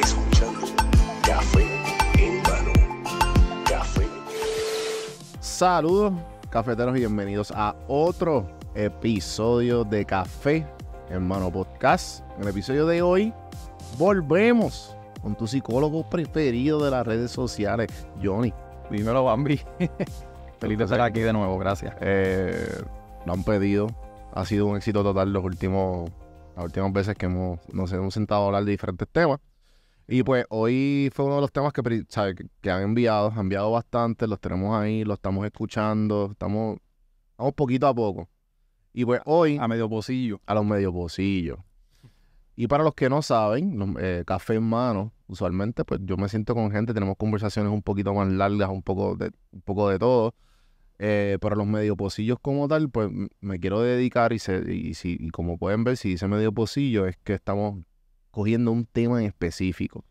escuchando Café en mano. Café. Saludos, cafeteros, y bienvenidos a otro episodio de Café en Mano Podcast. En el episodio de hoy, volvemos con tu psicólogo preferido de las redes sociales, Johnny. Dímelo, Bambi. Feliz de estar aquí de nuevo, gracias. Eh, lo han pedido. Ha sido un éxito total los últimos, las últimas veces que hemos, nos hemos sentado a hablar de diferentes temas. Y pues hoy fue uno de los temas que, sabe, que, han enviado, han enviado bastante, los tenemos ahí, los estamos escuchando, estamos, estamos poquito a poco. Y pues hoy, A medio pocillo. a los medio pocillos. Y para los que no saben, los- eh, café en mano, usualmente, pues yo me siento con gente, tenemos conversaciones un poquito más largas, un poco de, un poco de todo. Eh, para los medio pocillos como tal, pues me quiero dedicar y, se- y, si, y como pueden ver, si dice medio pocillo, es que estamos cogiendo un tema en específico.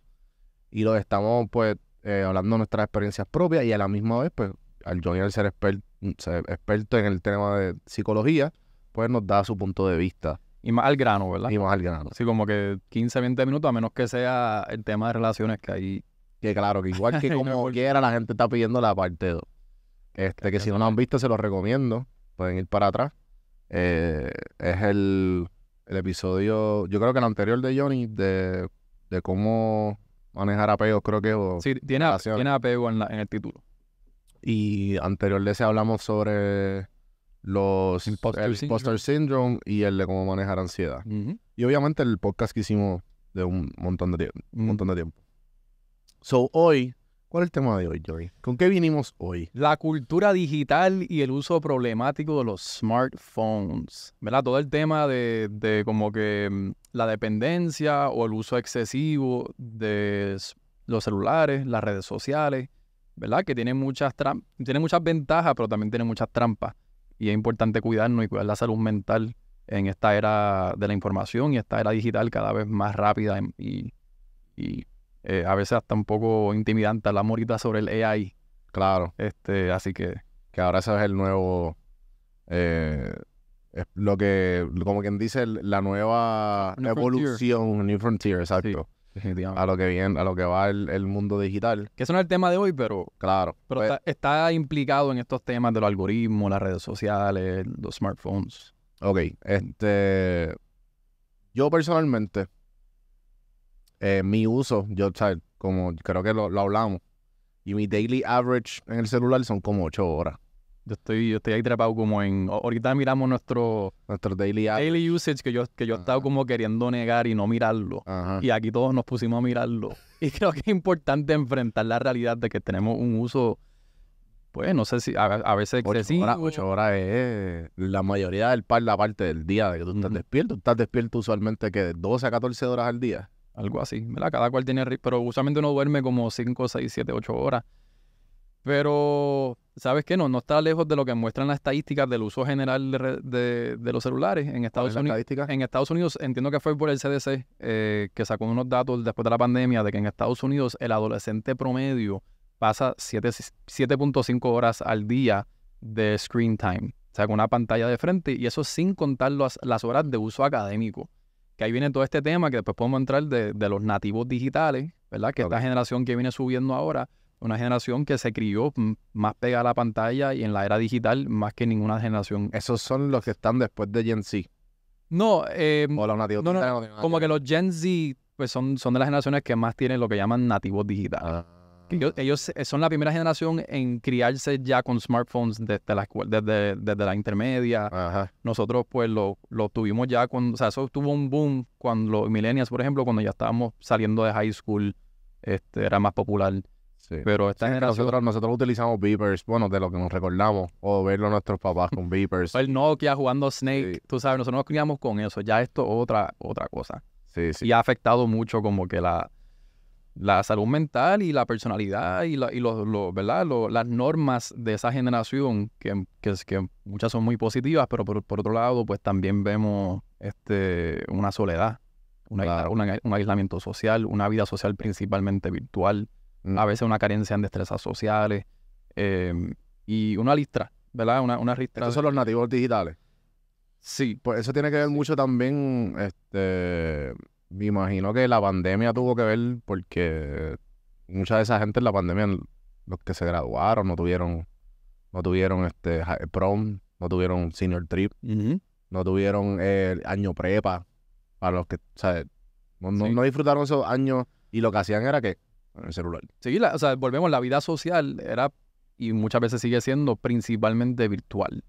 Y lo estamos, pues, eh, hablando de nuestras experiencias propias y a la misma vez, pues, al Johnny al ser, exper- ser experto en el tema de psicología, pues nos da su punto de vista Y más al grano, ¿verdad? y más al grano. Así como que 15, 20 minutos, a menos que sea el tema de relaciones que ahí. Que claro, que igual que como quiera, la gente está pidiendo la parte 2. Este, que si no lo han visto, se los recomiendo. Pueden ir para atrás. Eh, es el, el episodio, yo creo que el anterior de Johnny, de, de cómo manejar apegos, creo que. o- Sí, tiene, relaciones. tiene apego en, la- en el título. Y anterior de ese hablamos sobre los Imposter el syndrome. imposter syndrome y el de cómo manejar ansiedad. Ujú. Y obviamente el podcast que hicimos de un montón de tiempo. un montón de tiempo. So, hoy, ¿cuál es el tema de hoy, Joey? ¿Con qué vinimos hoy? La cultura digital y el uso problemático de los smartphones, ¿verdad? Todo el tema de, de como que mm, la dependencia o el uso excesivo de los celulares, las redes sociales, ¿verdad? Que tienen muchas, tienen muchas ventajas, pero también tienen muchas trampas. Y es importante cuidarnos y cuidar la salud mental en esta era de la información y esta era digital cada vez más rápida y, eh, a veces hasta un poco intimidante. Hablamos ahorita sobre el AI. Claro, Este, así que que ahora ese es el nuevo. eh, es lo que, como quien dice, la nueva New frontier. evolución, New Frontier, exacto. definitivamente. A lo que viene, a lo que va el, el mundo digital. Que eso no es el tema de hoy, pero, Claro. pero Pues, está, está implicado en estos temas de los algoritmos, las redes sociales, los smartphones. Ok, este. Yo personalmente, eh, mi uso, yo, ¿sabes? Como creo que lo, lo hablamos, y mi daily average en el celular son como 8 horas. Yo estoy, yo estoy ahí trepado como en... Ahorita miramos nuestro Nuestro daily average. daily usage que yo, que yo Ajá. como queriendo negar y no mirarlo. Ajá. Y aquí todos nos pusimos a mirarlo. Y creo que es importante enfrentar la realidad de que tenemos un uso, pues no sé si a, a veces 8 excesivo. horas, ocho horas es la mayoría del par, la parte del día de que tú estás despierto. Tú estás despierto usualmente que de 12 a 14 horas al día. Algo así, ¿verdad? Cada cual tiene... ri- Pero usualmente uno duerme como 5, 6, 7, 8 horas. Pero, ¿sabes qué? No, no está lejos de lo que muestran las estadísticas del uso general de, re- de- de los celulares en ¿Cuál Estados es Unidos. En Estados Unidos, entiendo que fue por el CDC, eh, que sacó unos datos después de la pandemia de que en Estados Unidos el adolescente promedio pasa siete- 7.5 horas al día de screen time. O sea, con una pantalla de frente y eso sin contar las horas de uso académico. Que ahí viene todo este tema que después podemos entrar de, de los nativos digitales, ¿verdad? Que esta generación que viene subiendo ahora, una generación que se crió más pegada a la pantalla y en la era digital más que ninguna generación. Esos son los que están después de Gen Z. No, eh, O los nativos No, no, digitales no como que los Gen Z pues son, son de las generaciones que más tienen lo que llaman nativos digitales. Ah. Ellos, ellos son la primera generación en criarse ya con smartphones desde la desde, desde la intermedia. Ajá. Nosotros pues lo, lo tuvimos ya cuando, o sea, eso tuvo un boom cuando los millennials, por ejemplo, cuando ya estábamos saliendo de high school, este, era más popular. Sí. Pero esta Sí, generación, nosotros, nosotros utilizamos beepers, bueno, de lo que nos recordamos, o verlo a nuestros papás con beepers. el Nokia jugando Snake, Sí. tú sabes, nosotros nos criamos con eso. Ya esto es otra, otra cosa. Sí, sí. y ha afectado mucho como que la, la salud mental y la personalidad y, la, y los, los- ¿verdad? Lo- las normas de esa generación, que, que, muchas son muy positivas, pero por, por otro lado, pues también vemos este, una soledad, una- Claro. una- un aislamiento social, una vida social principalmente virtual, Mm. a veces una carencia en destrezas sociales eh, y una listra, ¿verdad? Una, una ristra. Estos son los nativos digitales. Sí, Pues eso tiene que ver mucho también, este, me imagino que la pandemia tuvo que ver porque mucha de esa gente en la pandemia, los que se graduaron, no tuvieron, no tuvieron este prom, no tuvieron senior trip, no tuvieron eh, año prepa, para los que, ¿sabes? No, no, Sí. no disfrutaron esos años y lo que hacían era que en el celular. Sí, la- o sea, volvemos, la vida social era, y muchas veces sigue siendo, principalmente virtual.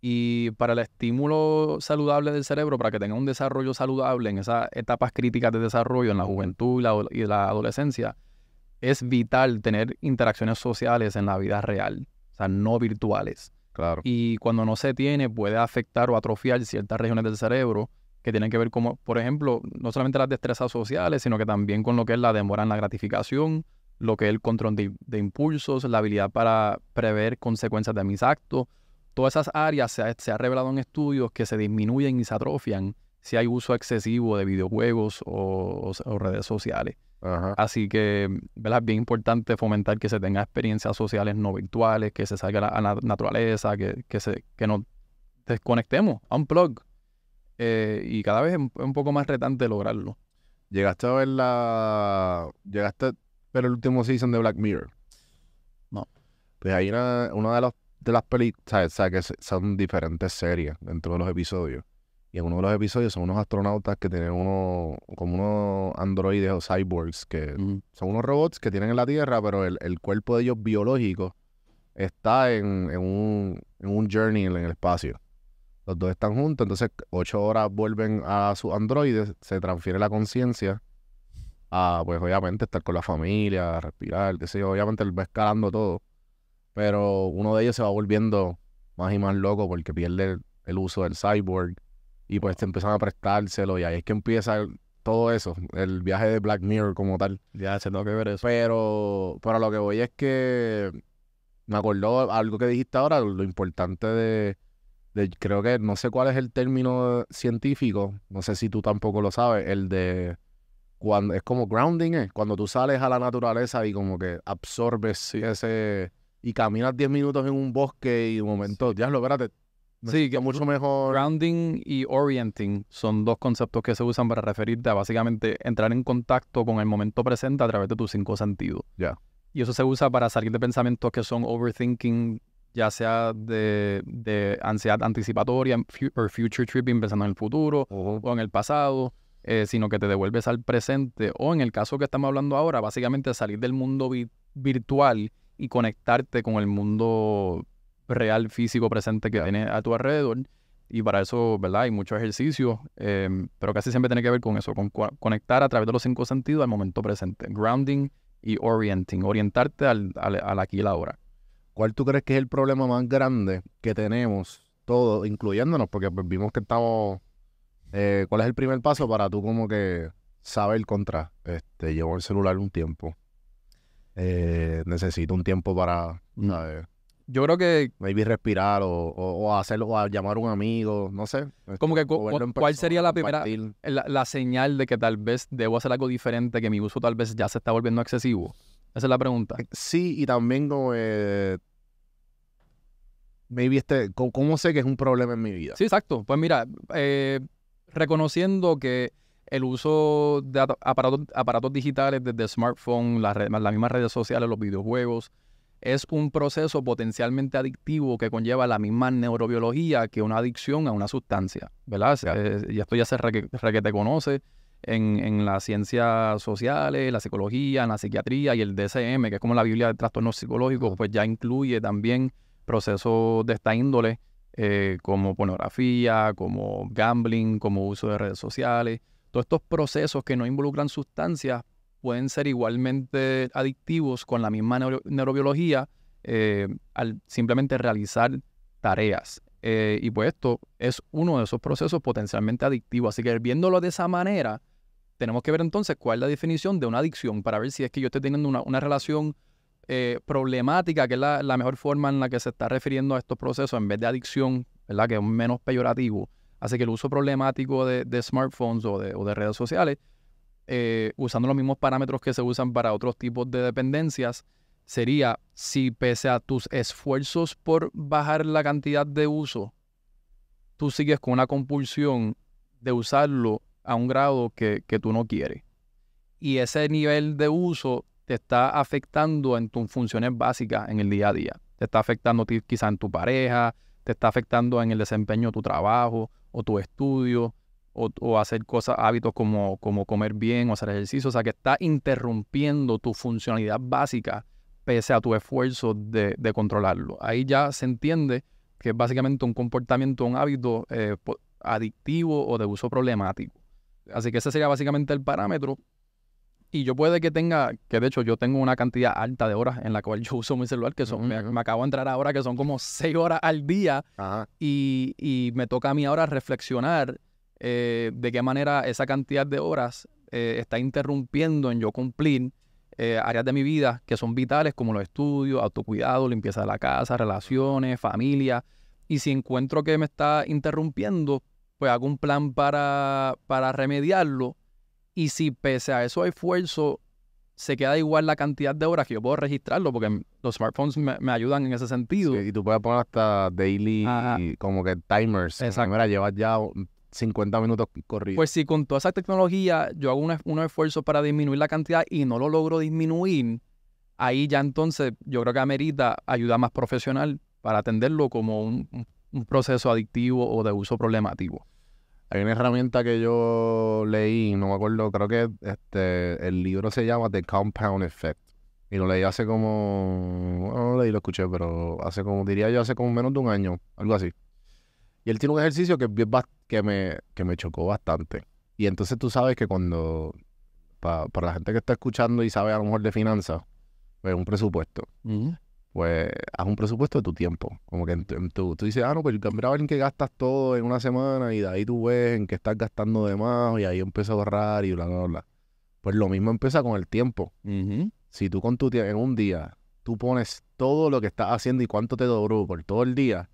Y para el estímulo saludable del cerebro, para que tenga un desarrollo saludable en esas etapas críticas de desarrollo, en la juventud y la, y la adolescencia, es vital tener interacciones sociales en la vida real, o sea, no virtuales. Claro. Y cuando no se tiene, puede afectar o atrofiar ciertas regiones del cerebro que tienen que ver como, por ejemplo, no solamente las destrezas sociales, sino que también con lo que es la demora en la gratificación, lo que es el control de, de impulsos, la habilidad para prever consecuencias de mis actos. Todas esas áreas se ha, se ha revelado en estudios que se disminuyen y se atrofian si hay uso excesivo de videojuegos o, o- o redes sociales. Ajá. Así que. Es bien importante fomentar que se tenga experiencias sociales no virtuales, que se salga a la, naturaleza, que, que, se, que nos desconectemos, unplug. Eh, y cada vez es un, es un poco más retante lograrlo. Llegaste a ver la. Llegaste a ver el último season de Black Mirror. No. Pues hay una, una de, las de las películas, ¿sabes? ¿sabes? que son diferentes series dentro de los episodios. Y en uno de los episodios son unos astronautas que tienen unos, como unos androides o cyborgs, que son unos robots que tienen en la Tierra, pero el, el cuerpo de ellos biológico está en, en un, en un journey en el espacio. Los dos están juntos, entonces ocho horas vuelven a sus androides, se transfiere la conciencia a, pues obviamente, estar con la familia, respirar, qué sé yo. Obviamente él va escalando todo, pero uno de ellos se va volviendo más y más loco porque pierde el, el uso del cyborg y pues te empiezan a prestárselo y ahí es que empieza todo eso, el viaje de Black Mirror como tal. Ya se tengo que ver eso. Pero, pero lo que voy es que me acordó algo que dijiste ahora, lo importante de, de- creo que no sé cuál es el término científico, no sé si tú tampoco lo sabes, el de cuando es como grounding, ¿eh? cuando tú sales a la naturaleza y como que absorbes ese y caminas 10 minutos en un bosque y de momento, ya lo espérate, Sí, que mucho mejor. Grounding y orienting son dos conceptos que se usan para referirte a básicamente entrar en contacto con el momento presente a través de tus cinco sentidos. Ya. Y eso se usa para salir de pensamientos que son overthinking, ya sea de, de ansiedad anticipatoria o future tripping, pensando en el futuro Ujú. o en el pasado, eh, sino que te devuelves al presente. O en el caso que estamos hablando ahora, básicamente salir del mundo vi- virtual y conectarte con el mundo real, físico, presente que Ya. tiene a tu alrededor. Y para eso, ¿verdad? Hay muchos ejercicios, eh, pero casi siempre tiene que ver con eso, con co- conectar a través de los cinco sentidos al momento presente. Grounding y orienting, orientarte al, al, al aquí y la ahora. ¿Cuál tú crees que es el problema más grande que tenemos todos, incluyéndonos? Porque pues, vimos que estamos... eh, ¿Cuál es el primer paso para tú como que saber contra? Este, llevo el celular un tiempo. Eh, necesito un tiempo para, ¿sabes? Yo creo que, Maybe respirar o, o, o hacerlo, o llamar a un amigo, no sé. como que, cu- ¿cuál sería la primera, la, la señal de que tal vez debo hacer algo diferente, que mi uso tal vez ya se está volviendo excesivo? Esa es la pregunta. Sí, y también como... eh, maybe este... ¿cómo, cómo sé que es un problema en mi vida? Sí, exacto. Pues mira, eh, reconociendo que el uso de aparatos, aparatos digitales desde smartphone, las, mismas redes sociales, los videojuegos, es un proceso potencialmente adictivo que conlleva la misma neurobiología que una adicción a una sustancia, ¿verdad? Eh, y esto ya se re, que te conoce en, en las ciencias sociales, la psicología, en la psiquiatría y el DSM, que es como la Biblia de trastornos psicológicos, pues ya incluye también procesos de esta índole eh, como pornografía, como gambling, como uso de redes sociales. Todos estos procesos que no involucran sustancias pueden ser igualmente adictivos con la misma neuro- neurobiología eh, al simplemente realizar tareas. Eh, y pues esto es uno de esos procesos potencialmente adictivos. Así que viéndolo de esa manera, tenemos que ver entonces cuál es la definición de una adicción para ver si es que yo estoy teniendo una, una relación eh, problemática, que es la, la mejor forma en la que se está refiriendo a estos procesos, en vez de adicción, ¿verdad? Que es menos peyorativo. Así que el uso problemático de, smartphones o de, redes sociales, eh, usando los mismos parámetros que se usan para otros tipos de dependencias, sería si pese a tus esfuerzos por bajar la cantidad de uso, tú sigues con una compulsión de usarlo a un grado que, que tú no quieres. Y ese nivel de uso te está afectando en tus funciones básicas en el día a día. Te está afectando quizá en tu pareja, te está afectando en el desempeño de tu trabajo o tu estudio o, hacer cosas, hábitos como, como comer bien o hacer ejercicio. O sea, que está interrumpiendo tu funcionalidad básica pese a tu esfuerzo de, de controlarlo. Ahí ya se entiende que es básicamente un comportamiento, un hábito eh, adictivo o de uso problemático. Así que ese sería básicamente el parámetro. Y yo puede que tenga, que de hecho yo tengo una cantidad alta de horas en la cual yo uso mi celular, que son, me, acabo de entrar ahora, que son como seis horas al día, Ajá. y, y me toca a mí ahora reflexionar eh, de qué manera esa cantidad de horas eh, está interrumpiendo en yo cumplir eh, áreas de mi vida que son vitales como los estudios, autocuidado, limpieza de la casa, relaciones, familia. Y si encuentro que me está interrumpiendo, pues hago un plan para, para remediarlo. Y si pese a eso esfuerzo se queda igual la cantidad de horas que yo puedo registrarlo, porque los smartphones me, me ayudan en ese sentido. Sí, y tú puedes poner hasta daily, como que timers. Exacto. Mira, llevas ya 50 minutos corridos. Pues si con toda esa tecnología yo hago un, es- unos esfuerzos para disminuir la cantidad y no lo logro disminuir, ahí ya entonces yo creo que amerita ayuda más profesional para atenderlo como un, un- un proceso adictivo o de uso problemático. Hay una herramienta que yo leí, no me acuerdo, creo que este el libro se llama The Compound Effect. Y lo leí hace como, no lo leí, lo escuché, pero hace como, diría yo, hace como menos de un año, algo así. Y él tiene un ejercicio que, me, que me chocó bastante. Y entonces tú sabes que cuando, pa- para la gente que está escuchando y sabe a lo mejor de finanzas, pues un presupuesto. Pues haz un presupuesto de tu tiempo. Como que en tu- en tu- tú dices, ah, no, pues mira a ver en qué gastas todo en una semana y de ahí tú ves en qué estás gastando de más y ahí empieza a ahorrar y bla, bla, bla. Pues lo mismo empieza con el tiempo. Si tú con tu en un día, tú pones todo lo que estás haciendo y cuánto te duró por todo el día,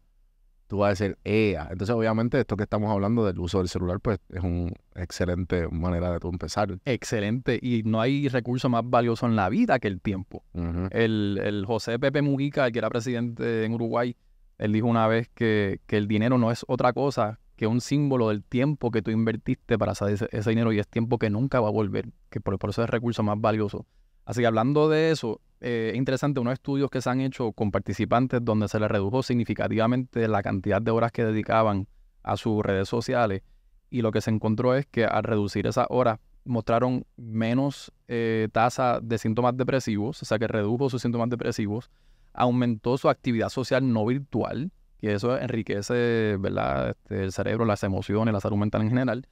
tú vas a decir, ea. Entonces, obviamente, esto que estamos hablando del uso del celular, pues es una excelente manera de tú empezar. Excelente. Y no hay recurso más valioso en la vida que el tiempo. El, el José Pepe Mujica, el que era presidente en Uruguay, él dijo una vez que, que el dinero no es otra cosa que un símbolo del tiempo que tú invertiste para hacer ese, ese dinero y es tiempo que nunca va a volver, que por, por eso es el recurso más valioso. Así que hablando de eso, eh, es interesante unos estudios que se han hecho con participantes donde se les redujo significativamente la cantidad de horas que dedicaban a sus redes sociales y lo que se encontró es que al reducir esas horas mostraron menos eh, tasa de síntomas depresivos, o sea que redujo sus síntomas depresivos, aumentó su actividad social no virtual, que eso enriquece. Este, el cerebro, las emociones, la salud mental en general,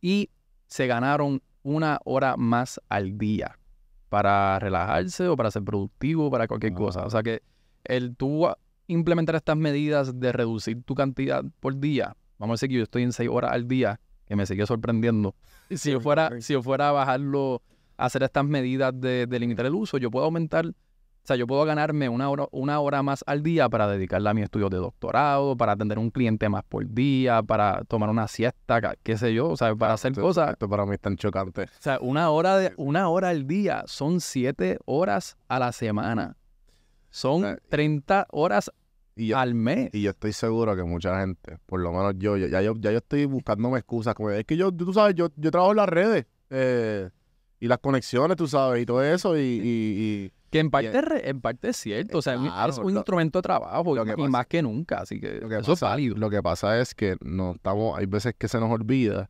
y se ganaron una hora más al día para relajarse o para ser productivo, para cualquier cosa. O sea que el tú implementar estas medidas de reducir tu cantidad por día, vamos a decir que yo estoy en seis horas al día, que me sigue sorprendiendo. Si yo fuera, si yo fuera a bajarlo, a hacer estas medidas de, de limitar el uso, yo puedo aumentar, o sea, yo puedo ganarme una hora, una hora más al día para dedicarla a mis estudios de doctorado, para atender un cliente más por día, para tomar una siesta, qué sé yo, o sea, para hacer Esto- cosas. Esto para mí es tan chocante. O sea, una hora, de, una hora al día son siete horas a la semana. Son Ah, 30 horas Y yo, al mes. Y yo estoy seguro que mucha gente, por lo menos yo, yo- ya, yo ya yo estoy buscándome excusas. Como, es que yo, tú sabes, yo, yo trabajo en las redes eh, y las conexiones, tú sabes, y todo eso. Y, y- Que en parte, y- es re- en parte es cierto. O sea, es un- Claro, es un lo- instrumento de trabajo lo que y pasa- más que nunca. Así que, lo, que eso es pasa, válido. lo que pasa es que no estamos, hay veces que se nos olvida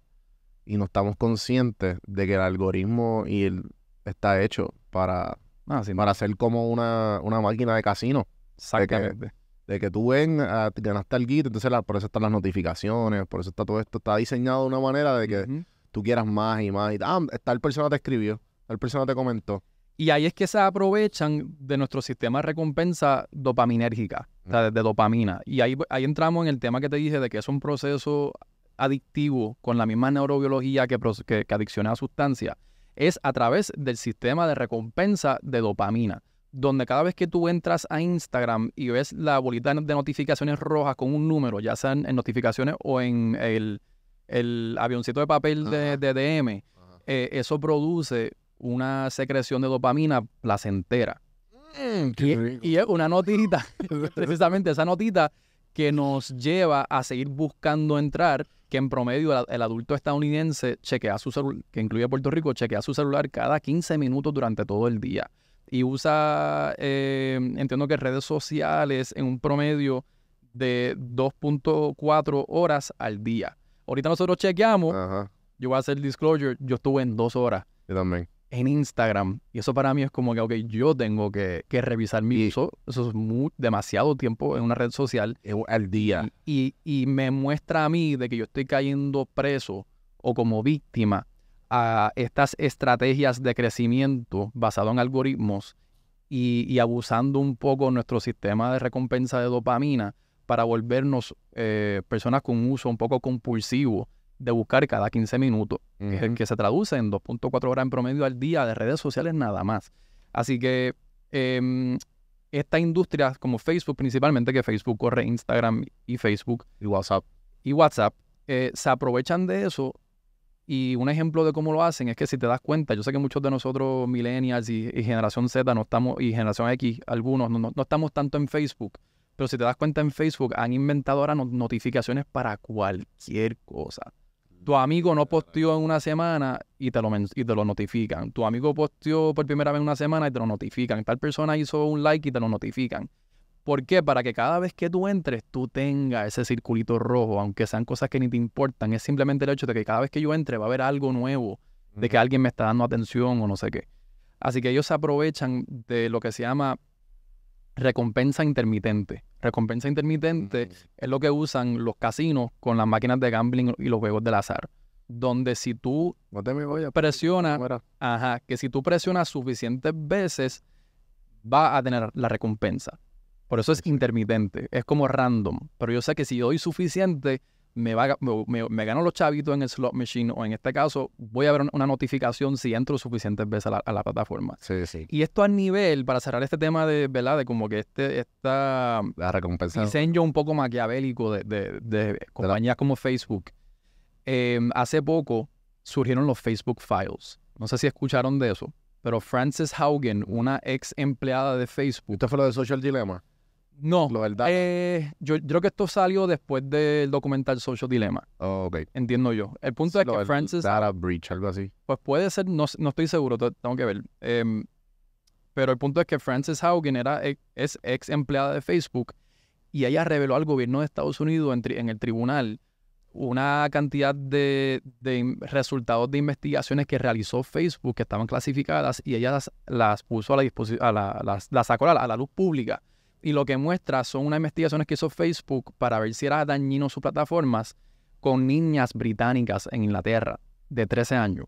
y no estamos conscientes de que el algoritmo y el, está hecho para, Ah, sí, para ser como una, una máquina de casino. exactamente. De que tú ven, ah, ganaste algo, entonces la- por eso están las notificaciones, por eso está todo esto, está diseñado de una manera de que Ujú. tú quieras más y más. Y, ah, tal persona te escribió, tal persona te comentó. Y ahí es que se aprovechan de nuestro sistema de recompensa dopaminérgica, o sea, de, dopamina. Y ahí, ahí entramos en el tema que te dije de que es un proceso adictivo con la misma neurobiología que, que, que adicciona a sustancias. Es a través del sistema de recompensa de dopamina, donde cada vez que tú entras a Instagram y ves la bolita de notificaciones rojas con un número, ya sean en notificaciones o en el, el avioncito de papel de, de DM, eh, eso produce una secreción de dopamina placentera. Y, y es una notita, precisamente esa notita que nos lleva a seguir buscando entrar que en promedio el, el adulto estadounidense chequea su celular, que incluye Puerto Rico, chequea su celular cada 15 minutos durante todo el día. Y usa, eh, entiendo que redes sociales en un promedio de 2.4 horas al día. Ahorita nosotros chequeamos, Ajá. yo voy a hacer disclosure, yo estuve en dos horas Yo también. En Instagram. Y eso para mí es como que, ok, yo tengo que, que revisar mi Y- uso. Eso es mu- demasiado tiempo en una red social. Al día. Y, y me muestra a mí de que yo estoy cayendo preso o como víctima a estas estrategias de crecimiento basado en algoritmos y, y abusando un poco nuestro sistema de recompensa de dopamina para volvernos eh, personas con un uso un poco compulsivo de buscar cada 15 minutos que, es el que se traduce en 2.4 horas en promedio al día de redes sociales nada más. Así que em, esta industria como Facebook principalmente, que Facebook corre Instagram y Facebook Y WhatsApp. y WhatsApp, eh, se aprovechan de eso y un ejemplo de cómo lo hacen es que si te das cuenta, yo sé que muchos de nosotros millennials y, y generación Z no estamos, y generación X, algunos, no, no- no estamos tanto en Facebook, pero si te das cuenta en Facebook han inventado ahora no- notificaciones para cualquier cosa. Tu amigo no posteó en una semana y te, lo, y te lo notifican. Tu amigo posteó por primera vez en una semana y te lo notifican. Tal persona hizo un like y te lo notifican. ¿Por qué? Para que cada vez que tú entres, tú tengas ese circulito rojo, aunque sean cosas que ni te importan. Es simplemente el hecho de que cada vez que yo entre va a haber algo nuevo, de que alguien me está dando atención o no sé qué. Así que ellos se aprovechan de lo que se llama recompensa intermitente. Recompensa intermitente es lo que usan los casinos con las máquinas de gambling y los juegos del azar. Donde si tú No presionas, ajá, que si tú presionas suficientes veces, va a tener la recompensa. Por eso es intermitente, es como random. Pero yo sé que si doy suficiente, me, va, me, me- gano los chavitos en el slot machine, o en este caso, voy a ver una notificación si entro suficientes veces a la, a la plataforma. Sí, sí. Y esto a nivel, para cerrar este tema de, ¿verdad? De como que este, esta La recompensa. diseño un poco maquiavélico de, de- de compañías como Facebook. Eh, hace poco surgieron los Facebook Files. No sé si escucharon de eso, pero Frances Haugen, una ex empleada de Facebook. ¿Esto fue lo de Social Dilemma? No, Lo del eh, yo, yo creo que esto salió después del documental Social Dilemma, Oh, ok. entiendo yo. El punto es Lo que del Frances Data breach, algo así. pues puede ser, no, no estoy seguro, te- tengo que ver. Em, pero el punto es que Frances Haugen era, ex- es ex empleada de Facebook y ella reveló al gobierno de Estados Unidos en, tri- en el tribunal una cantidad de, resultados de investigaciones que realizó Facebook que estaban clasificadas y ella las, las puso a la disposición, a la, las, las sacó a la, a la luz pública. Y lo que muestra son unas investigaciones que hizo Facebook para ver si era dañino sus plataformas con niñas británicas en Inglaterra de 13 años.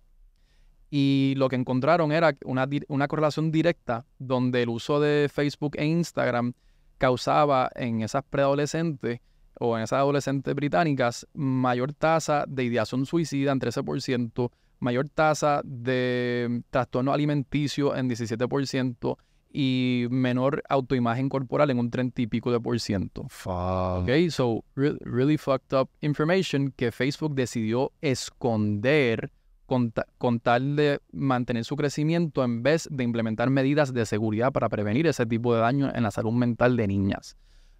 Y lo que encontraron era una, correlación directa donde el uso de Facebook e Instagram causaba en esas preadolescentes o en esas adolescentes británicas mayor tasa de ideación suicida en 13%, mayor tasa de trastorno alimenticio en 17% y menor autoimagen corporal en un 30 y pico de por ciento. Fuck. Ok, so re- really fucked up information que Facebook decidió esconder con, ta- con tal de mantener su crecimiento en vez de implementar medidas de seguridad para prevenir ese tipo de daño en la salud mental de niñas.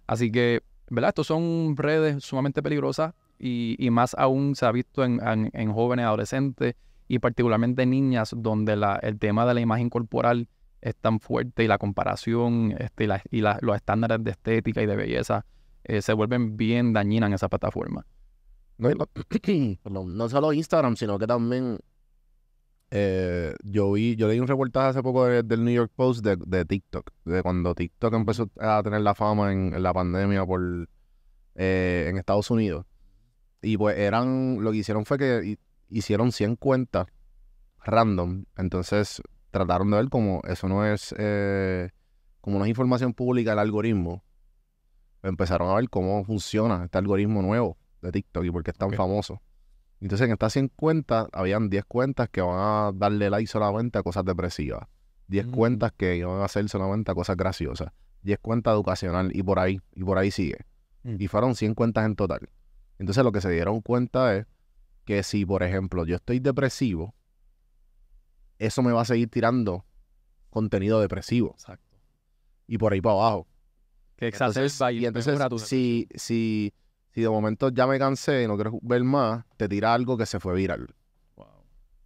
Así que, ¿verdad? Estos son redes sumamente peligrosas y, y más aún se ha visto en, en- en jóvenes, adolescentes y particularmente niñas donde la- el tema de la imagen corporal es tan fuerte y la comparación este, y, y la- los estándares de estética y de belleza eh, se vuelven bien dañinas en esa plataforma. No, solo Instagram, sino que también eh, yo vi, yo leí un reportaje hace poco de- del New York Post de, TikTok, de cuando TikTok empezó a tener la fama en, la pandemia por eh, en Estados Unidos. Y pues eran, lo que hicieron fue que hi- hicieron 100 cuentas random. Entonces trataron de ver como eso no es, eh, como no es información pública el algoritmo. Empezaron a ver cómo funciona este algoritmo nuevo de TikTok y por qué es tan famoso. Entonces en estas 100 cuentas, habían 10 cuentas que van a darle like solamente a cosas depresivas. 10 Mm. cuentas que iban a hacer solamente a cosas graciosas. 10 cuentas educacional y por ahí, y por ahí sigue. Mm. Y fueron 100 cuentas en total. Entonces lo que se dieron cuenta es que si, por ejemplo, yo estoy depresivo, eso me va a seguir tirando contenido depresivo. Exacto. Y por ahí para abajo. Que Entonces, y y entonces si, si, Si de momento ya me cansé y no quiero ver más, te tira algo que se fue viral.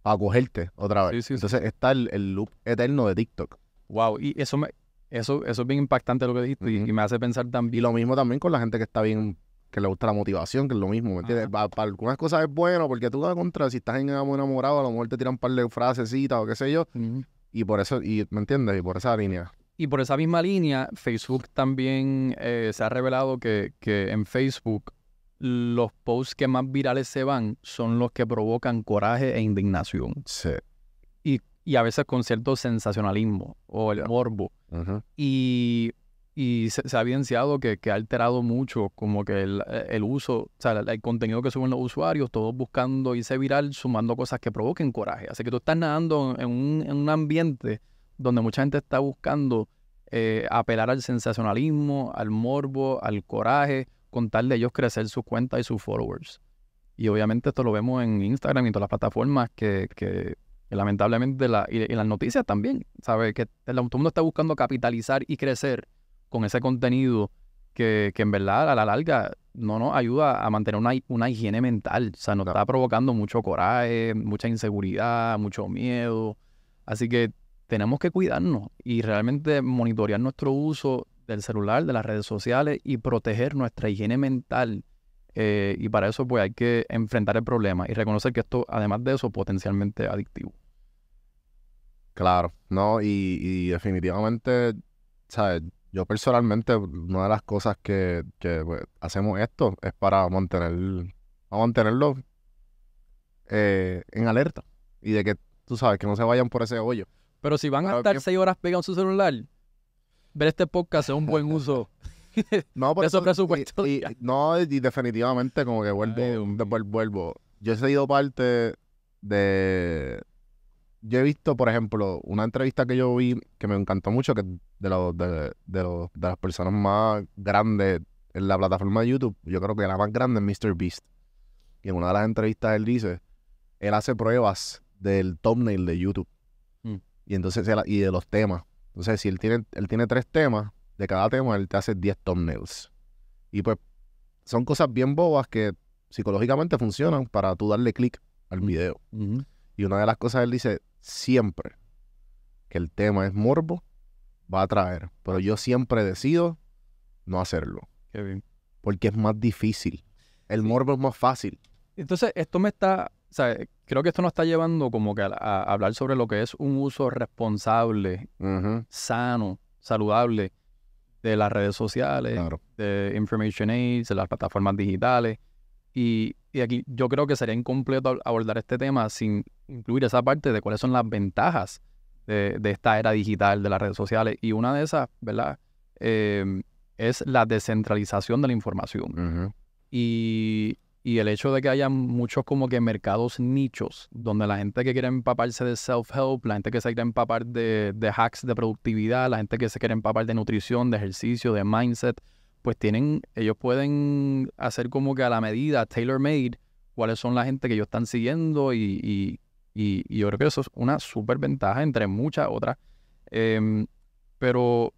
A cogerte otra vez. Sí, sí, sí. Entonces está el, el loop eterno de TikTok. Wow, y eso me, eso, eso es bien impactante lo que dijiste y- y, me hace pensar Y también. lo mismo también con la gente que está bien, que le gusta la motivación, que es lo mismo, ¿me entiendes? Pa- Para, algunas cosas es bueno, porque tú vas contra, si estás enamo- enamorado, a lo mejor te tiran un par de frasecitas o qué sé yo, Ujú. y por eso, y ¿me entiendes? Y por esa línea. Y por esa misma línea, Facebook también eh, se ha revelado que, que en Facebook los posts que más virales se van son los que provocan coraje e indignación. Sí. Y, y a veces con cierto sensacionalismo o el morbo. Y, y se, ha evidenciado que, ha alterado mucho como que el, el uso, o sea, el, contenido que suben los usuarios, todos buscando irse viral, sumando cosas que provoquen coraje. Así que tú estás nadando en un, en un ambiente donde mucha gente está buscando eh, apelar al sensacionalismo, al morbo, al coraje, con tal de ellos crecer sus cuentas y sus followers. Y obviamente esto lo vemos en Instagram y todas las plataformas que, que lamentablemente, la, y, y las noticias también, ¿sabes? Que todo el mundo está buscando capitalizar y crecer con ese contenido que, que en verdad a la larga no nos ayuda a mantener una, una higiene mental. O sea, nos Claro. está provocando mucho coraje, mucha inseguridad, mucho miedo. Así que tenemos que cuidarnos y realmente monitorear nuestro uso del celular, de las redes sociales y proteger nuestra higiene mental. Eh, y para eso pues hay que enfrentar el problema y reconocer que esto, además de eso, potencialmente adictivo. Claro, no, y, y definitivamente, ¿sabes? Yo personalmente, una de las cosas que, que, pues, hacemos esto es para mantener, para mantenerlo eh, en alerta y de que, tú sabes, que no se vayan por ese hoyo. Pero si van a estar que- seis horas pegados en su celular, ver este podcast es un buen uso. No, por De esos eso- presupuestos, y- y- ya. no, y definitivamente como que vuelvo, Ay, después vuelvo. Yo he sido parte de... Yo he visto, por ejemplo, una entrevista que yo vi que me encantó mucho, que es de, los, de, de, los, de las personas más grandes en la plataforma de YouTube. Yo creo que la más grande es Mr. Beast. Y en una de las entrevistas él dice, él hace pruebas del thumbnail de YouTube. Mm. Y entonces, él- y de los temas. Entonces, si él tiene, él tiene tres temas, de cada tema él te hace 10 thumbnails. Y pues son cosas bien bobas que psicológicamente funcionan para tú darle clic al Mm. video. Y una de las cosas él dice, siempre que el tema es morbo, va a atraer. Pero yo siempre decido no hacerlo. Qué bien. Porque es más difícil. El Sí. morbo es más fácil. Entonces, esto me está, o sea, creo que esto nos está llevando como que a, a hablar sobre lo que es un uso responsable, sano, saludable de las redes sociales, Claro. de Information Age, de las plataformas digitales. Y, y aquí yo creo que sería incompleto ab- abordar este tema sin incluir esa parte de cuáles son las ventajas de, de esta era digital de las redes sociales. Y una de esas, ¿verdad? Eh, es la descentralización de la información. Y, y el hecho de que haya muchos como que mercados nichos, donde la gente que quiere empaparse de self-help, la gente que se quiere empapar de, de hacks de productividad, la gente que se quiere empapar de nutrición, de ejercicio, de mindset, pues tienen, ellos pueden hacer como que a la medida, tailor-made, cuáles son la gente que ellos están siguiendo y, y, y- y yo creo que eso es una súper ventaja entre muchas otras. Em, pero,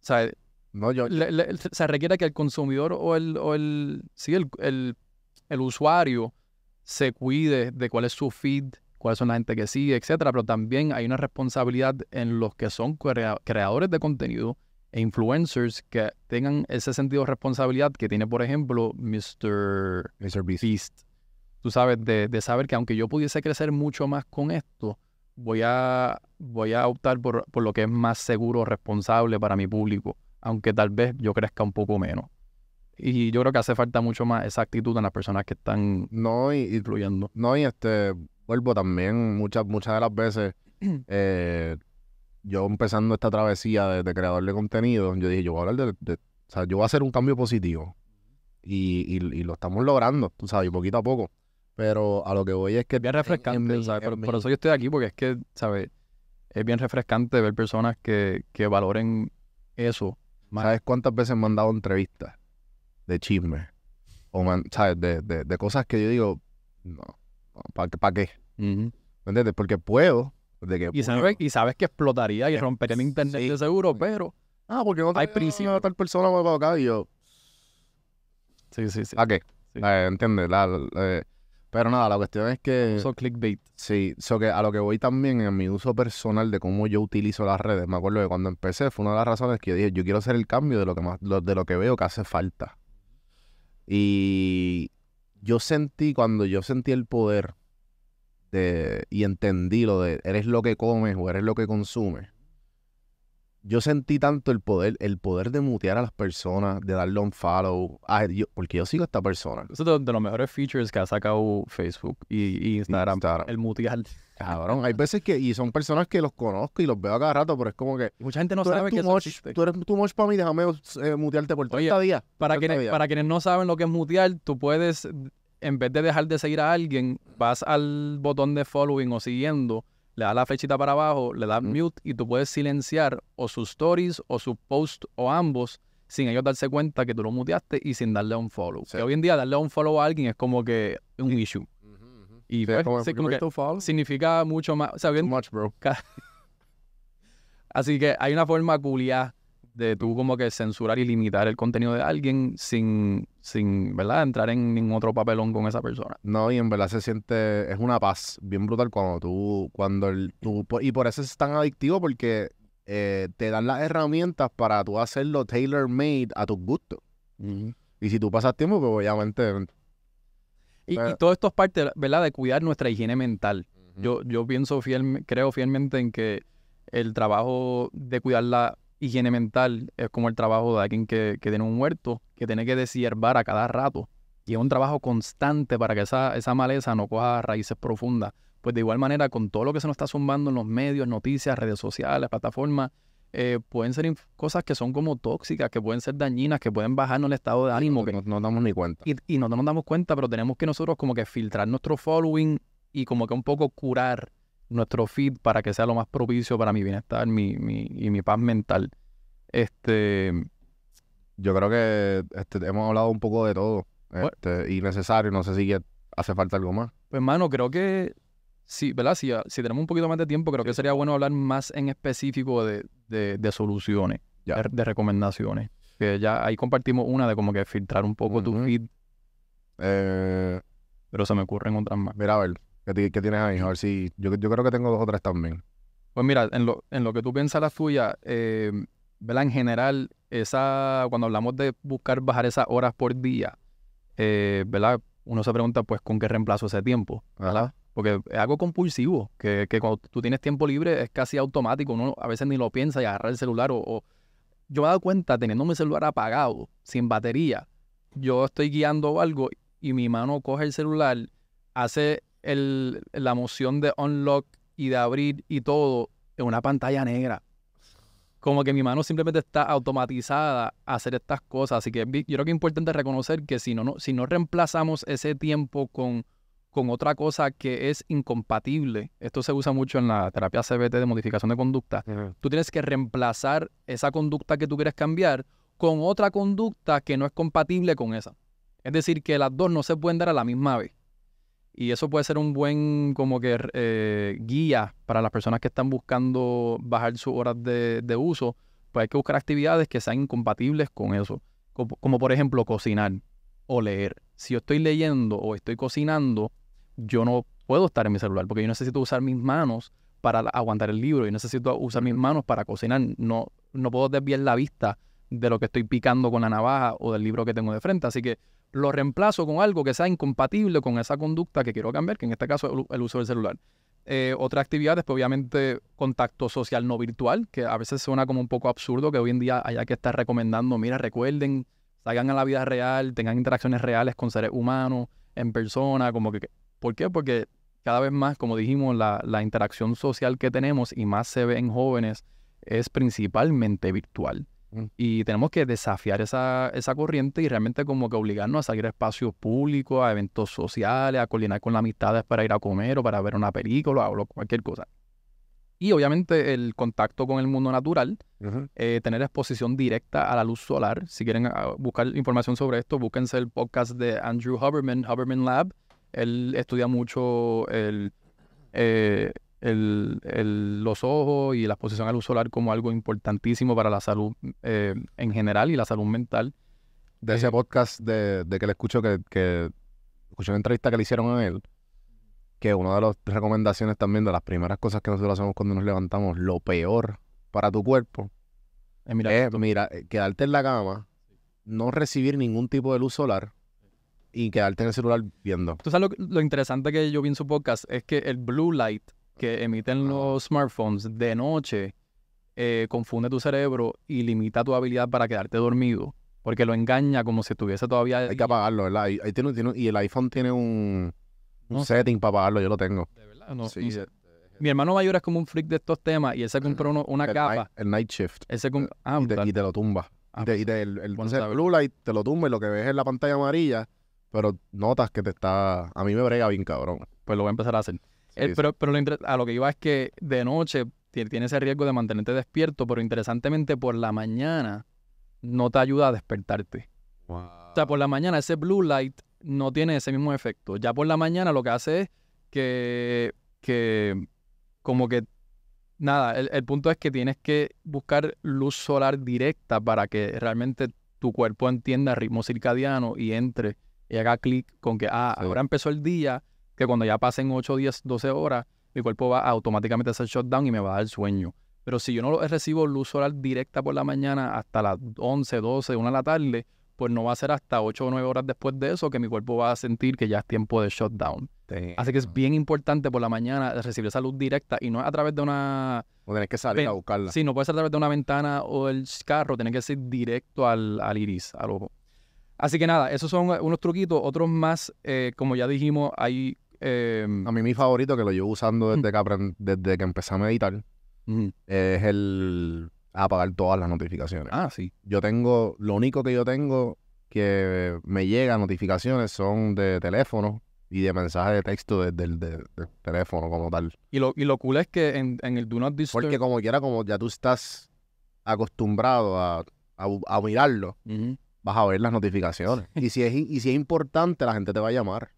¿sabes? No, yo, le- le- se requiere que el consumidor o el, o el, sí, el, el, el usuario se cuide de cuál es su feed, cuáles son la gente que sigue, etcétera, pero también hay una responsabilidad en los que son crea- creadores de contenido e influencers que tengan ese sentido de responsabilidad que tiene, por ejemplo, Mr. Mr. Beast. Beast. Tú sabes, de, de saber que aunque yo pudiese crecer mucho más con esto, voy a, voy a optar por, por lo que es más seguro, responsable para mi público, aunque tal vez yo crezca un poco menos. Y yo creo que hace falta mucho más esa actitud en las personas que están No, y, influyendo. no, y este, vuelvo también, muchas, muchas de las veces, eh, yo empezando esta travesía de, de creador de contenido, yo dije, yo voy a hablar de, de- o sea, yo voy a hacer un cambio positivo. Y, y- y lo estamos logrando, tú sabes, y poquito a poco. Pero a lo que voy es que... Bien en- en refrescante, mi- ¿sabes? en Por, eso yo estoy aquí, porque es que, ¿sabes? Es bien refrescante ver personas que, que valoren eso. ¿Sabes cuántas veces me han dado entrevistas de chisme? O, me han- ¿sabes? De, de, de cosas que yo digo, no, ¿para qué? ¿Me entiendes? Porque puedo, de que Y, sabes, y sabes que explotaría y rompería el internet sí. de seguro, pero Ah, porque no Hay te principio. tal persona para acá y yo. Sí, sí, sí. ¿A qué? Sí. Eh, ¿Entiendes? La- la- eh, pero nada, la cuestión es que... Uso clickbait. Sí, so que a lo que voy también en mi uso personal de cómo yo utilizo las redes. Me acuerdo que cuando empecé fue una de las razones que yo dije, yo quiero hacer el cambio de lo que más, lo- de lo que veo que hace falta. Y yo sentí, cuando yo sentí el poder de, y entendí lo de eres lo que comes o eres lo que consumes, yo sentí tanto el poder, el poder de mutear a las personas, de darle un follow, ah, yo- porque yo sigo a esta persona. Eso es de, de los mejores features que ha sacado Facebook y, y Instagram. Instagram. El mutear. Cabrón, hay veces que, y son personas que los conozco y los veo a cada rato, pero es como que Mucha gente no sabe que eso much, tú eres too much para mí, déjame eh, mutearte por 30 días. Para 30 quienes, días. para quienes no saben lo que es mutear, tú puedes, en vez de dejar de seguir a alguien, vas al botón de following o siguiendo, le das la flechita para abajo, le das Ujú. mute y tú puedes silenciar o sus stories o sus posts o ambos sin ellos darse cuenta que tú lo muteaste y sin darle un follow. Sí. Que hoy en día darle un follow a alguing es como que un issue. Y Sí, pues, como sí, como que significa mucho más. O sea, bien- much, bro. Así que hay una forma culiada de tú como que censurar y limitar el contenido de alguien sin, sin, ¿verdad? Entrar en ningún otro papelón con esa persona. No, y en verdad se siente, es una paz bien brutal cuando tú, cuando el, tú, y por eso es tan adictivo porque eh, te dan las herramientas para tú hacerlo tailor-made a tus gustos. Y si tú pasas tiempo, pues obviamente... Y, y Pero- todo esto es parte, ¿verdad? De cuidar nuestra higiene mental. Yo, yo pienso fiel, creo fielmente en que el trabajo de cuidar la higiene mental es como el trabajo de alguien que, que tiene un huerto, que tiene que deshiervar a cada rato. Y es un trabajo constante para que esa, esa maleza no coja raíces profundas. Pues de igual manera, con todo lo que se nos está zumbando en los medios, noticias, redes sociales, plataformas, eh, pueden ser cosas que son como tóxicas, que pueden ser dañinas, que pueden bajarnos el estado de ánimo, que no, no damos ni cuenta. y, y no nos damos cuenta, pero tenemos que nosotros como que filtrar nuestro following y como que un poco curar nuestro feed para que sea lo más propicio para mi bienestar mi, mi- y mi paz mental. Este, Yo creo que este, hemos hablado un poco de todo. Este, y necesario, no sé si hace falta algo más. pues hermano, creo que sí, ¿verdad? Si, si tenemos un poquito más de tiempo, creo que sería bueno hablar más en específico de, de- de soluciones, Ya. de, de recomendaciones. Que ya ahí compartimos una de como que filtrar un poco tu feed, Eh, pero se me ocurren otras más. mira, a ver, ¿qué, ti- qué tienes ahí? A ver si... Yo, yo creo que tengo dos o tres también. Pues mira, en lo, en lo que tú piensas la tuya, eh, ¿verdad? En general, esa, cuando hablamos de buscar bajar esas horas por día, eh, ¿verdad? Uno se pregunta, pues, ¿con qué reemplazo ese tiempo? Ajá. Porque es algo compulsivo, que, que cuando tú tienes tiempo libre es casi automático, uno a veces ni lo piensa y agarra el celular o, o- Yo me he dado cuenta, teniendo mi celular apagado, sin batería, yo estoy guiando algo y mi mano coge el celular, hace el, la moción de unlock y de abrir y todo en una pantalla negra. Como que mi mano simplemente está automatizada a hacer estas cosas. Así que yo creo que es importante reconocer que si no, no, si no reemplazamos ese tiempo con, con otra cosa que es incompatible, esto se usa mucho en la terapia CBT de modificación de conducta, tú tienes que reemplazar esa conducta que tú quieres cambiar con otra conducta que no es compatible con esa. Es decir, que las dos no se pueden dar a la misma vez. Y eso puede ser un buen como que eh, guía para las personas que están buscando bajar sus horas de, de uso. Pues hay que buscar actividades que sean incompatibles con eso. Como, como por ejemplo cocinar o leer. Si yo estoy leyendo o estoy cocinando, yo no puedo estar en mi celular porque yo necesito usar mis manos para aguantar el libro. Yo necesito usar mis manos para cocinar. No, no puedo desviar la vista de lo que estoy picando con la navaja o del libro que tengo de frente. Así que lo reemplazo con algo que sea incompatible con esa conducta que quiero cambiar, que en este caso es el, uso del celular. Eh, otra actividad es, pues, obviamente, contacto social no virtual, que a veces suena como un poco absurdo que hoy en día haya que estar recomendando, mira, recuerden, salgan a la vida real, tengan interacciones reales con seres humanos, en persona, como que- ¿Por qué? Porque cada vez más, como dijimos, la, la interacción social que tenemos y más se ve en jóvenes es principalmente virtual. Y tenemos que desafiar esa, esa corriente y realmente como que obligarnos a salir a espacios públicos, a eventos sociales, a coordinar con las amistades para ir a comer o para ver una película o cualquier cosa. Y obviamente el contacto con el mundo natural, eh, tener exposición directa a la luz solar. Si quieren ah, buscar información sobre esto, búsquense el podcast de Andrew Huberman, Huberman Lab. Él estudia mucho el, eh, el- el- los ojos y la exposición a luz solar como algo importantísimo para la salud eh, en general y la salud mental. de ese podcast de, de que le escucho que, que escuché una entrevista que le hicieron a él, que una de las recomendaciones también de las primeras cosas que nosotros hacemos cuando nos levantamos, lo peor para tu cuerpo es, esto. mira, eh, quedarte en la cama, no recibir ningún tipo de luz solar y quedarte en el celular viendo. Tú sabes lo, lo interesante que yo vi en su podcast es que el blue light que emiten los smartphones de noche eh, confunde tu cerebro y limita tu habilidad para quedarte dormido. Porque lo engaña como si estuviese todavía. Hay que apagarlo, ¿verdad? Ahí- ahí tiene- tiene- y el iPhone tiene un, un No. setting para apagarlo, yo lo tengo. De verdad, no- Sí, no sé. eh, Mi hermano mayor es como un freak de estos temas y él se compró uno- una el, capa. night, el night shift. Él se ah, y, te, y te lo tumba. Ah, y te, y te- el, el- bueno blue light te lo tumba y lo que ves es la pantalla amarilla, pero notas que te está... A mí me brega bien, cabrón. Pues lo voy a empezar a hacer. Eh, sí. pero pero lo a lo que iba es que de noche ti- tiene ese riesgo de mantenerte despierto, pero interesantemente por la mañana no te ayuda a despertarte. O sea, por la mañana ese blue light no tiene ese mismo efecto. Ya por la mañana lo que hace es que, que como que, nada, el, el punto es que tienes que buscar luz solar directa para que realmente tu cuerpo entienda el ritmo circadiano y entre y haga clic con que, ah, Sí. ahora empezó el día, que cuando ya pasen 8, 10, 12 horas, mi cuerpo va a automáticamente a hacer shutdown y me va a dar sueño. Pero si yo no recibo luz solar directa por la mañana hasta las 11, 12, 1 de la tarde, pues no va a ser hasta 8 o 9 horas después de eso que mi cuerpo va a sentir que ya es tiempo de shutdown. Así que es bien importante por la mañana recibir esa luz directa y no es a través de una... O tenés que salir a buscarla. Sí, no puede ser a través de una ventana o el carro, tiene que ser directo al, al iris, al ojo. Así que nada, esos son unos truquitos. Otros más, eh, como ya dijimos, hay... eh, A mí mi favorito, que lo llevo usando Mm. desde que, desde que empecé a meditar, ujú. es el apagar todas las notificaciones. Ah, sí. Yo tengo, lo único que yo tengo que me llega notificaciones son de teléfono y de mensajes de texto desde el de- del teléfono como tal. Y lo, y lo cool es que en, en el Do Not Disturb... Porque como quiera, como ya tú estás acostumbrado a, a, a mirarlo, Ujú. vas a ver las notificaciones. y, si es, y si es importante, la gente te va a llamar.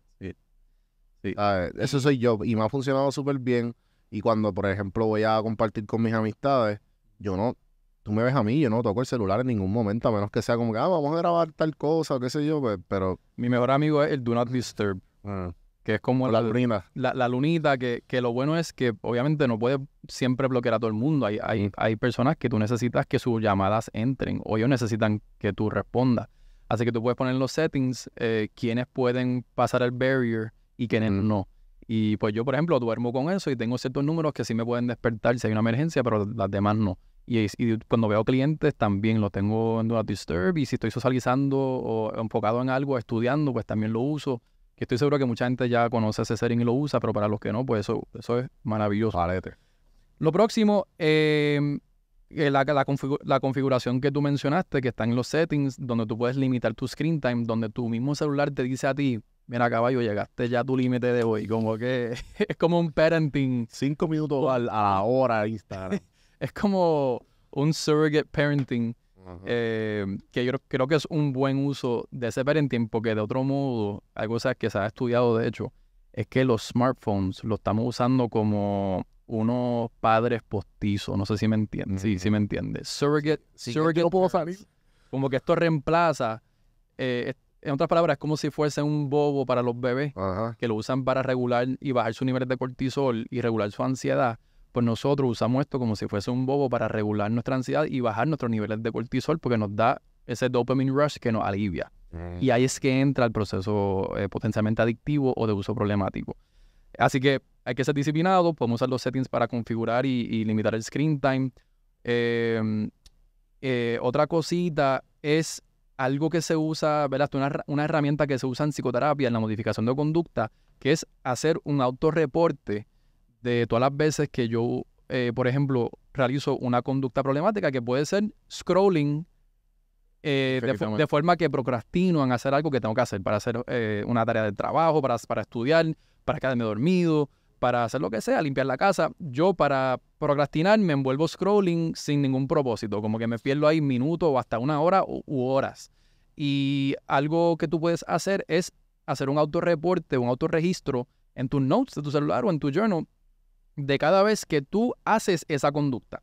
Sí. Eso soy yo. Y me ha funcionado súper bien. Y cuando, por ejemplo, voy a compartir con mis amistades, yo no... Tú me ves a mí, yo no toco el celular en ningún momento, a menos que sea como que, ah, vamos a grabar tal cosa o qué sé yo, pues, pero... Mi mejor amigo es el Do Not Disturb, ah, que es como la, la luna. la, la lunita, que, que lo bueno es que obviamente no puede siempre bloquear a todo el mundo. Hay, hay, Mm. hay personas que tú necesitas que sus llamadas entren o ellos necesitan que tú respondas. Así que tú puedes poner en los settings eh, quiénes pueden pasar el barrier y Ujú. no. Y pues yo, por ejemplo, duermo con eso y tengo ciertos números que sí me pueden despertar si hay una emergencia, pero las demás no. Y, y cuando veo clientes también lo tengo en Do Not Disturb y si estoy socializando o enfocado en algo, estudiando, pues también lo uso. Que estoy seguro que mucha gente ya conoce ese setting y lo usa, pero para los que no, pues eso, eso es maravilloso. Lo próximo, eh, eh, la, la configu- la configuración que tú mencionaste, que está en los settings, donde tú puedes limitar tu screen time, donde tu mismo celular te dice a ti, mira caballo, llegaste ya a tu límite de hoy. Como que es como un parenting, Cinco minutos a la hora Instagram. es como un surrogate parenting eh, que yo creo- que es un buen uso de ese parenting, porque de otro modo, hay cosas que se ha estudiado de hecho, es que los smartphones lo estamos usando como unos padres postizos, no sé si me entiendes, sí, sí me entiendes. Surrogate, Sí, surrogate no puedo salir. Como que esto reemplaza, eh, en otras palabras, es como si fuese un bobo para los bebés Ajá. que lo usan para regular y bajar sus niveles de cortisol y regular su ansiedad, pues nosotros usamos esto como si fuese un bobo para regular nuestra ansiedad y bajar nuestros niveles de cortisol porque nos da ese dopamine rush que nos alivia. Y ahí es que entra el proceso eh, potencialmente adictivo o de uso problemático. Así que hay que ser disciplinado, podemos usar los settings para configurar y, y limitar el screen time. Eh, eh, otra cosita es algo que se usa, ¿verdad? Una, una herramienta que se usa en psicoterapia, en la modificación de conducta, que es hacer un autorreporte de todas las veces que yo, eh, por ejemplo, realizo una conducta problemática que puede ser scrolling eh, de forma que procrastino en hacer algo que tengo que hacer para hacer eh, una tarea de trabajo, para, para estudiar, para quedarme dormido, para hacer lo que sea, limpiar la casa. Yo para procrastinar me envuelvo scrolling sin ningún propósito, como que me pierdo ahí minutos o hasta una hora u, horas. Y algo que tú puedes hacer es hacer un autorreporte, un autorregistro en tus notes de tu celular o en tu journal de cada vez que tú haces esa conducta.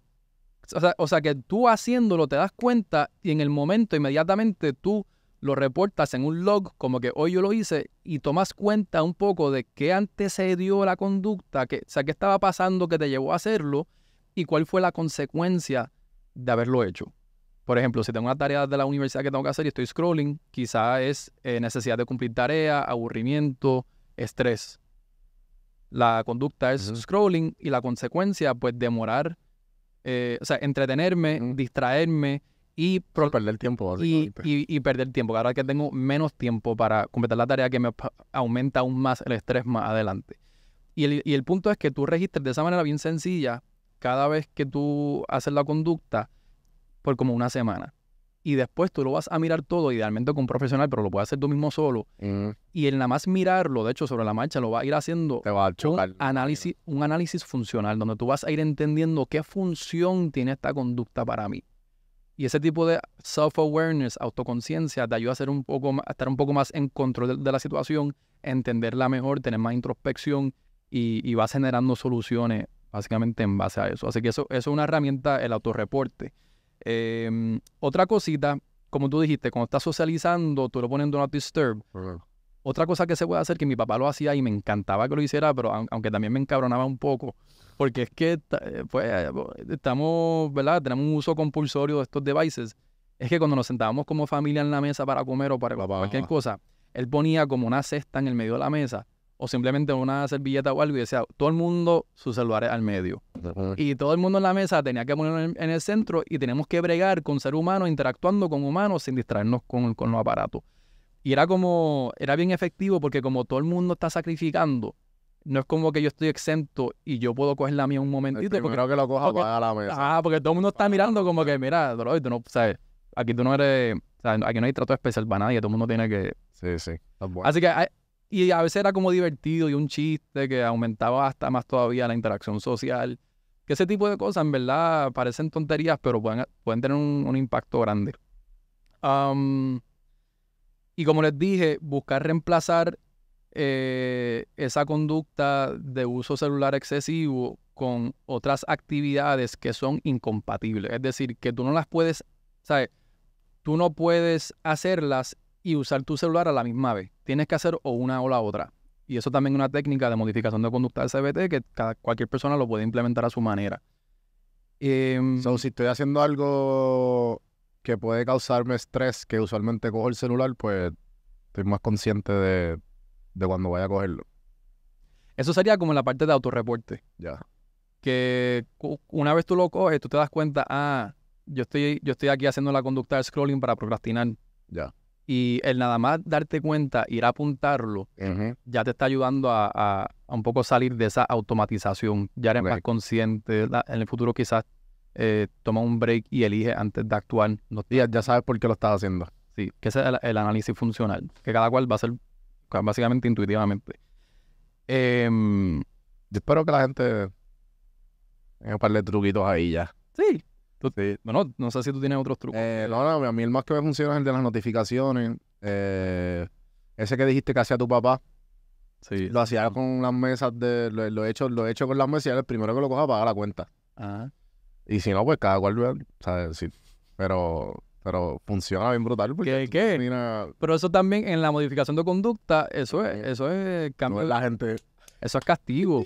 O sea, o sea, que tú haciéndolo te das cuenta y en el momento inmediatamente tú lo reportas en un log como que hoy yo lo hice y tomas cuenta un poco de qué antecedió la conducta, que, o sea, qué estaba pasando que te llevó a hacerlo y cuál fue la consecuencia de haberlo hecho. Por ejemplo, si tengo una tarea de la universidad que tengo que hacer y estoy scrolling, quizá es eh, necesidad de cumplir tarea, aburrimiento, estrés. La conducta es scrolling y la consecuencia, pues, demorar, eh, o sea, entretenerme, distraerme y, pro- perder tiempo, y, y- y perder tiempo. Ahora que tengo menos tiempo para completar la tarea que me aumenta aún más el estrés más adelante. Y el, y el punto es que tú registres de esa manera bien sencilla cada vez que tú haces la conducta por como una semana. Y después tú lo vas a mirar todo, idealmente con un profesional, pero lo puedes hacer tú mismo solo. Mm, Y el nada más mirarlo, de hecho, sobre la marcha, lo vas a ir haciendo te va a un análisis, un análisis funcional, donde tú vas a ir entendiendo qué función tiene esta conducta para mí. Y ese tipo de self-awareness, autoconciencia, te ayuda a, ser un poco, estar un poco más en control de, la situación, entenderla mejor, tener más introspección y, y vas generando soluciones básicamente en base a eso. Así que eso, es una herramienta, el autorreporte. Em, otra cosita, como tú dijiste, cuando estás socializando, tú lo pones en Do Not Disturb. Otra cosa que se puede hacer, que mi papá lo hacía y me encantaba que lo hiciera, pero aun- aunque también me encabronaba un poco, porque es que eh, pues, eh, estamos, ¿verdad? Tenemos un uso compulsorio de estos devices. Es que cuando nos sentábamos como familia en la mesa para comer o para Papá, cualquier cosa, él ponía como una cesta en el medio de la mesa o simplemente una servilleta o algo y decía, todo el mundo sus celulares al medio. Y todo el mundo en la mesa tenía que ponerlo en, el centro y teníamos que bregar con ser humanos, interactuando con humanos sin distraernos con, con los aparatos. Y era como, era bien efectivo porque como todo el mundo está sacrificando, no es como que yo estoy exento y yo puedo coger la mía un El momentito. Porque, primero que lo coja, porque- paga la mesa. ah, porque todo el mundo está mirando como que, mira, bro, tú no, sabes, aquí tú no eres, o sea, aquí no hay trato especial para nadie, todo el mundo tiene que, Sí, sí. Está bueno. Así que, hay- y a veces era como divertido y un chiste que aumentaba hasta más todavía la interacción social. Que ese tipo de cosas, en verdad, parecen tonterías, pero pueden, pueden tener un, un impacto grande. Y como les dije, buscar reemplazar eh, esa conducta de uso celular excesivo con otras actividades que son incompatibles. Es decir, que tú no las puedes, ¿sabes? Tú no puedes hacerlas y usar tu celular a la misma vez. Tienes que hacer o una o la otra. Y eso también es una técnica de modificación de conducta del CBT que cada, cualquier persona lo puede implementar a su manera. So, si estoy haciendo algo que puede causarme estrés, que usualmente cojo el celular, pues estoy más consciente de, de cuando vaya a cogerlo. eso sería como la parte de autorreporte. Ya. Que una vez tú lo coges, tú te das cuenta, ah, yo estoy, yo estoy aquí haciendo la conducta del scrolling para procrastinar. Ya. Y el nada más darte cuenta, ir a apuntarlo, ya te está ayudando a, a- a un poco salir de esa automatización. Ya eres más consciente. en el futuro quizás eh, toma un break y elige antes de actuar. No, ya, ya sabes por qué lo estás haciendo. sí, que ese es el, el análisis funcional. Que cada cual va a ser ca- básicamente intuitivamente. Em, Yo espero que la gente tenga un par de truquitos ahí ya. sí. Tú- Sí. Bueno, no sé si tú tienes otros trucos. Eh, no, no, a mí el más que me funciona es el de las notificaciones. Eh, ese que dijiste que hacía tu papá, sí. lo hacía con las mesas de. Lo, lo he hecho, lo he hecho con las mesas y era el primero que lo coja paga la cuenta. Ajá. Y si no, pues cada cual ¿sabes? Sí. Pero, pero funciona bien brutal. Porque ¿Qué, qué? Mira, Pero eso también en la modificación de conducta, eso es, eso es cambio. la gente. Eso es castigo. O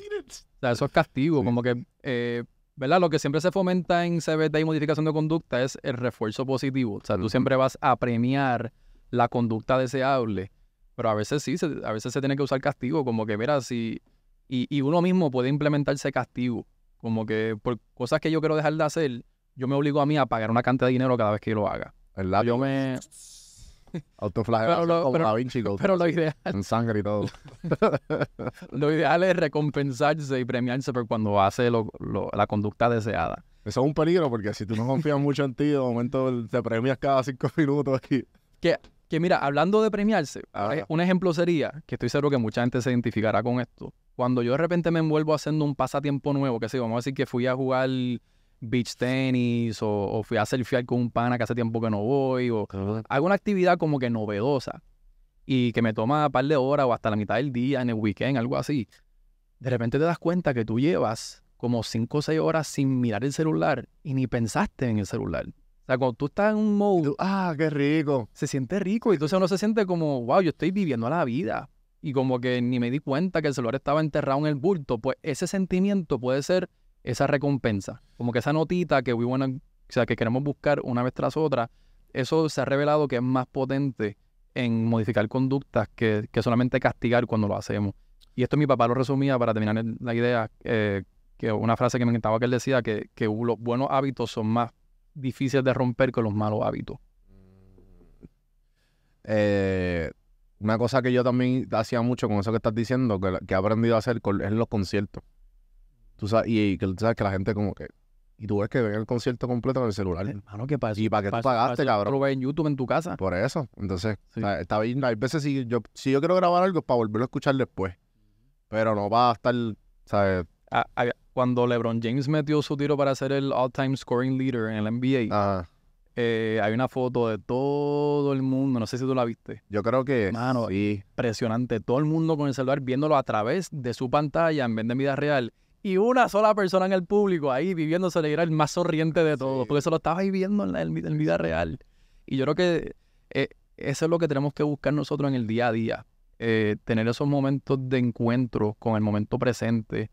sea, eso es castigo. Sí. Como que, eh, ¿verdad? Lo que siempre se fomenta en CBT y modificación de conducta es el refuerzo positivo. O sea, tú Ujú. siempre vas a premiar la conducta deseable. Pero a veces sí, se- a veces se tiene que usar castigo. Como que, mira, si. Y, y uno mismo puede implementarse castigo. Como que por cosas que yo quiero dejar de hacer, yo me obligo a mí a pagar una cantidad de dinero cada vez que yo lo haga. ¿Verdad? Yo me. Autoflagelación Pero lo- pero- Da Vinci Code, Pero lo ideal, En sangre y todo. lo ideal es recompensarse y premiarse por cuando hace lo- lo- la conducta deseada. Eso es un peligro porque si tú no confías mucho en ti, de momento te premias cada cinco minutos y... Que mira, hablando de premiarse, eh, un ejemplo sería, que estoy seguro que mucha gente se identificará con esto, cuando yo de repente me envuelvo haciendo un pasatiempo nuevo, que sé, vamos a decir que fui a jugar beach tenis o, o fui a surfear con un pana que hace tiempo que no voy, o hago una actividad como que novedosa y que me toma un par de horas o hasta la mitad del día en el weekend, algo así. De repente te das cuenta que tú llevas como 5 o 6 horas sin mirar el celular y ni pensaste en el celular. O sea, cuando tú estás en un mode, ah, qué rico. se siente rico y entonces uno se siente como, wow, yo estoy viviendo la vida. Y como que ni me di cuenta que el celular estaba enterrado en el bulto. Pues ese sentimiento puede ser esa recompensa. Como que esa notita que we o sea, que queremos buscar una vez tras otra, eso se ha revelado que es más potente en modificar conductas que, que solamente castigar cuando lo hacemos. Y esto mi papá lo resumía para terminar la idea, eh, que una frase que me encantaba que él decía, que, que los buenos hábitos son más difíciles de romper que los malos hábitos. Eh, una cosa que yo también hacía mucho con eso que estás diciendo, que, que he aprendido a hacer con- es en los conciertos. Tú sabes, y, y que tú sabes que la gente como que... Y tú ves que ven el concierto completo en el celular. Hermano, ¿qué pasa? ¿Y para qué tú pagaste, cabrón? Lo ves en YouTube en tu casa. Por eso. Entonces, Sí. o sea, está bien. Hay veces si yo, si yo quiero grabar algo es para volverlo a escuchar después. Pero no va a estar, ¿sabes? A- a- cuando LeBron James metió su tiro para ser el all-time scoring leader en el NBA, Ajá. Eh, hay una foto de todo el mundo. No sé si tú la viste. Yo creo que Mano, sí. Impresionante. Todo el mundo con el celular viéndolo a través de su pantalla en vez de vida real. Y una sola persona en el público ahí viviéndose, era el más sonriente de todos, Sí. porque se lo estaba ahí viendo en, la, en vida real. Y yo creo que eh, eso es lo que tenemos que buscar nosotros en el día a día. eh, tener esos momentos de encuentro con el momento presente,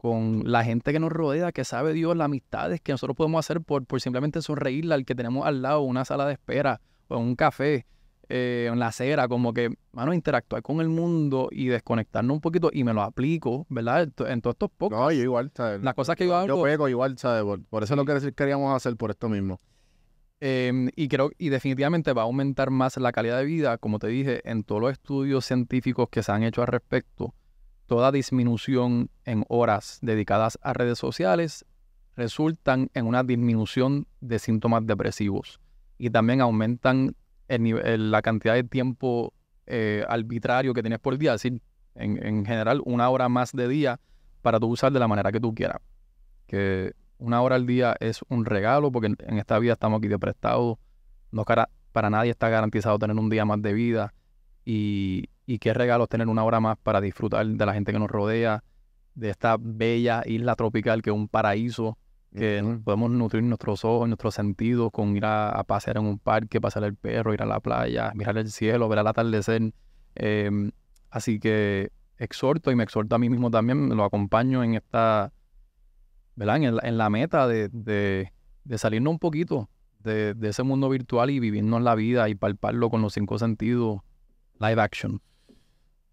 con la gente que nos rodea, que sabe Dios, las amistades que nosotros podemos hacer por, por simplemente sonreírle al que tenemos al lado, una sala de espera o en un café, eh, en la acera, como que, mano, interactuar con el mundo y desconectarnos un poquito y me lo aplico, ¿verdad? En to- En todos estos podcasts. No, yo igual, ¿sabes? Las cosas que yo Yo hago, pego igual, ¿sabes? Por, por eso es lo que queríamos hacer por esto mismo. Em, y creo, y definitivamente va a aumentar más la calidad de vida, como te dije, en todos los estudios científicos que se han hecho al respecto, toda disminución en horas dedicadas a redes sociales resultan en una disminución de síntomas depresivos y también aumentan la cantidad de tiempo eh, arbitrario que tienes por día, es decir, en, en general una hora más de día para tú usar de la manera que tú quieras. Que una hora al día es un regalo porque en, esta vida estamos aquí de prestado. No cara- para nadie está garantizado tener un día más de vida. Y, y qué regalo tener una hora más para disfrutar de la gente que nos rodea, de esta bella isla tropical que es un paraíso, que podemos nutrir nuestros ojos, nuestros sentidos con ir a, a pasear en un parque, pasear el perro, ir a la playa, mirar el cielo, ver el atardecer. Em, así que exhorto y me exhorto a mí mismo también, me lo acompaño en esta, ¿verdad? En, el- en la meta de, de, de salirnos un poquito de, de ese mundo virtual y vivirnos la vida y palparlo con los cinco sentidos, live action.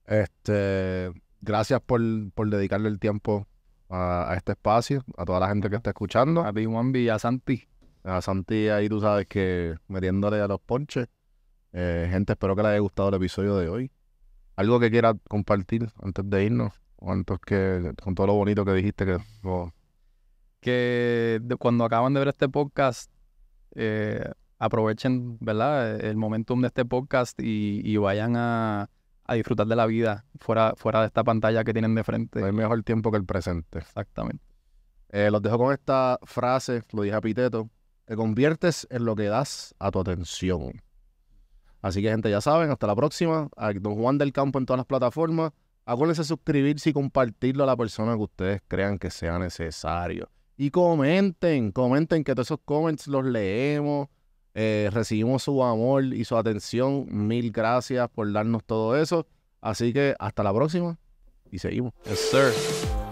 Este, gracias por, por dedicarle el tiempo a, a este espacio, a toda la gente que está escuchando. A ti, Juanvi, y a Santi. A Santi ahí tú sabes que metiéndole a los ponches. Eh, gente, espero que les haya gustado el episodio de hoy. Algo que quieras compartir antes de irnos, o antes que, con todo lo bonito que dijiste que oh, que de- cuando acaban de ver este podcast, eh, aprovechen, ¿verdad? El momentum de este podcast y, y vayan a, a disfrutar de la vida fuera, fuera de esta pantalla que tienen de frente. no hay mejor tiempo que el presente. Exactamente. Eh, los dejo con esta frase, lo dije a Piteto, te conviertes en lo que das a tu atención. Así que gente, ya saben, hasta la próxima. A Don Juan del Campo en todas las plataformas. Acuérdense de suscribirse y compartirlo a la persona que ustedes crean que sea necesario. Y comenten, comenten que todos esos comments los leemos. Eh, recibimos su amor y su atención. Mil gracias por darnos todo eso. Así que hasta la próxima y seguimos. Yes, sir.